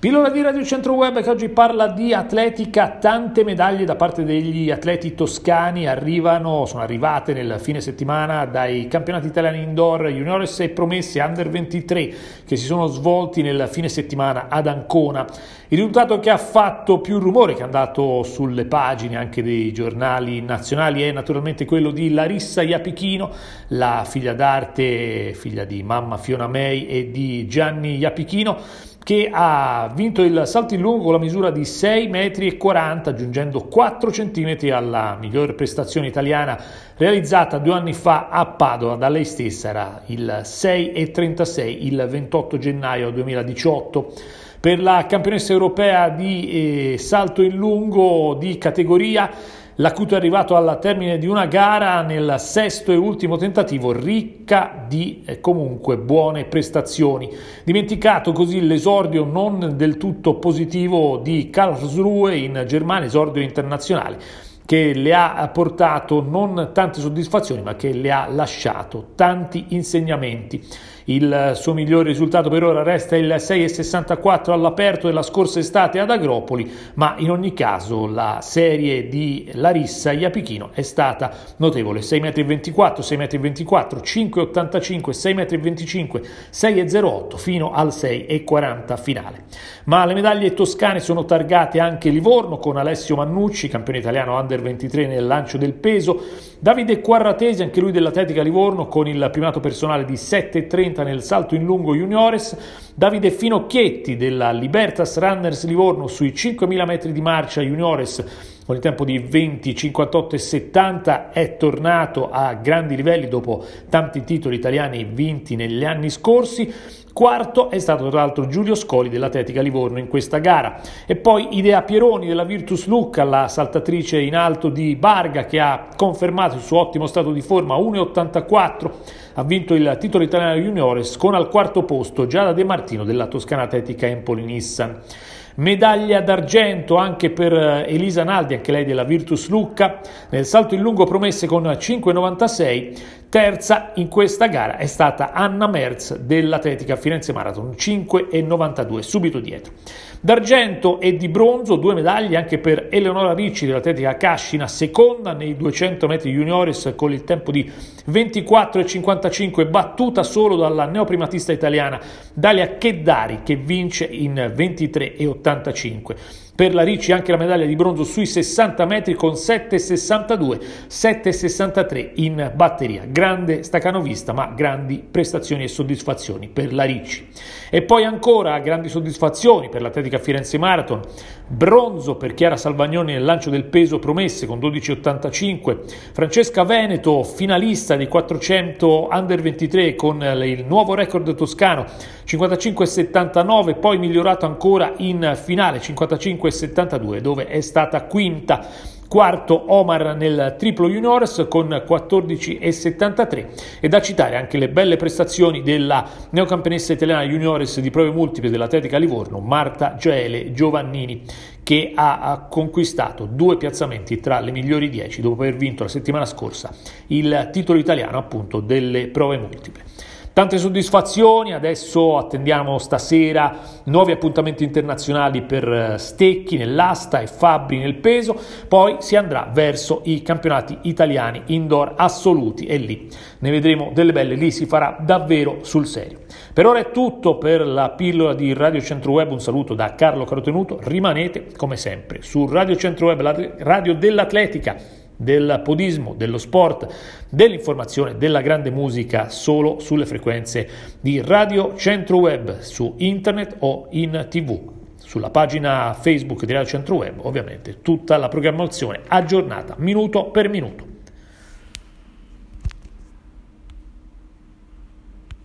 Pillola di Radio Centro Web che oggi parla di atletica, tante medaglie da parte degli atleti toscani arrivano, sono arrivate nel fine settimana dai campionati italiani indoor juniores e promesse under 23 che si sono svolti nel fine settimana ad Ancona. Il risultato che ha fatto più rumore, che è andato sulle pagine anche dei giornali nazionali, è naturalmente quello di Larissa Iapichino, la figlia d'arte, figlia di mamma Fiona May e di Gianni Iapichino che ha vinto il salto in lungo con la misura di 6,40 metri, aggiungendo 4 cm alla migliore prestazione italiana realizzata due anni fa a Padova. Da lei stessa, era il 6,36 il 28 gennaio 2018 per la campionessa europea di eh, salto in lungo di categoria L'acuto è arrivato al termine di una gara nel sesto e ultimo tentativo, ricca di eh, comunque buone prestazioni. Dimenticato così l'esordio non del tutto positivo di Karlsruhe in Germania, esordio internazionale che le ha portato non tante soddisfazioni, ma che le ha lasciato tanti insegnamenti. Il suo migliore risultato per ora resta il 6,64 all'aperto della scorsa estate ad Agropoli, ma in ogni caso la serie di Larissa Iapichino è stata notevole. 6,24 6,24 5,85, 6,25 6,08 fino al 6,40 finale. Ma le medaglie toscane sono targate anche Livorno con Alessio Mannucci, campione italiano under 23 nel lancio del peso, Davide Quarratesi, anche lui dell'Atletica Livorno con il primato personale di 7,30 30 nel salto in lungo juniores, Davide Finocchietti della Libertas Runners Livorno sui 5.000 metri di marcia juniores con il tempo di 20, 58 e 70 è tornato a grandi livelli dopo tanti titoli italiani vinti negli anni scorsi. Quarto è stato tra l'altro Giulio Scoli dell'Atletica Livorno in questa gara. E poi Idea Pieroni della Virtus Lucca, la saltatrice in alto di Barga che ha confermato il suo ottimo stato di forma 1,84. Ha vinto il titolo italiano juniores con al quarto posto Giada De Martino della Toscana Atletica Empoli Nissan. Medaglia d'argento anche per eh, Elisa Naldi, anche lei della Virtus Lucca, nel salto in lungo promesse con 5,96. Terza in questa gara è stata Anna Merz dell'Atletica Firenze Marathon, 5,92, subito dietro. D'argento e di bronzo, due medaglie anche per Eleonora Ricci dell'Atletica Cascina, seconda nei 200 metri juniores con il tempo di 24,55, battuta solo dalla neoprimatista italiana Dalia Cheddari che vince in 23,85. Per la Ricci anche la medaglia di bronzo sui 60 metri con 7,62, 7,63 in batteria. Grande stacanovista, ma grandi prestazioni e soddisfazioni per la Ricci. E poi ancora grandi soddisfazioni per l'Atletica Firenze Marathon, bronzo per Chiara Salvagnoni nel lancio del peso promesse con 12,85, Francesca Veneto finalista dei 400 under 23 con il nuovo record toscano 55,79, poi migliorato ancora in finale 55,72 dove è stata quinta. Quarto Omar nel triplo juniors con 14,73 e da citare anche le belle prestazioni della neocampionessa italiana juniores di prove multiple dell'Atletica Livorno, Marta Gioele Giovannini, che ha conquistato due piazzamenti tra le migliori 10 dopo aver vinto la settimana scorsa il titolo italiano appunto delle prove multiple. Tante soddisfazioni, adesso attendiamo stasera nuovi appuntamenti internazionali per eh, Stecchi nell'asta e Fabbri nel peso, poi si andrà verso i campionati italiani indoor assoluti e lì ne vedremo delle belle, lì si farà davvero sul serio. Per ora è tutto per la pillola di Radio Centro Web, un saluto da Carlo Carotenuto, rimanete come sempre su Radio Centro Web, la radio dell'atletica del podismo, dello sport, dell'informazione, della grande musica solo sulle frequenze di Radio Centro Web su internet o in tv. Sulla pagina Facebook di Radio Centro Web, ovviamente, tutta la programmazione aggiornata minuto per minuto.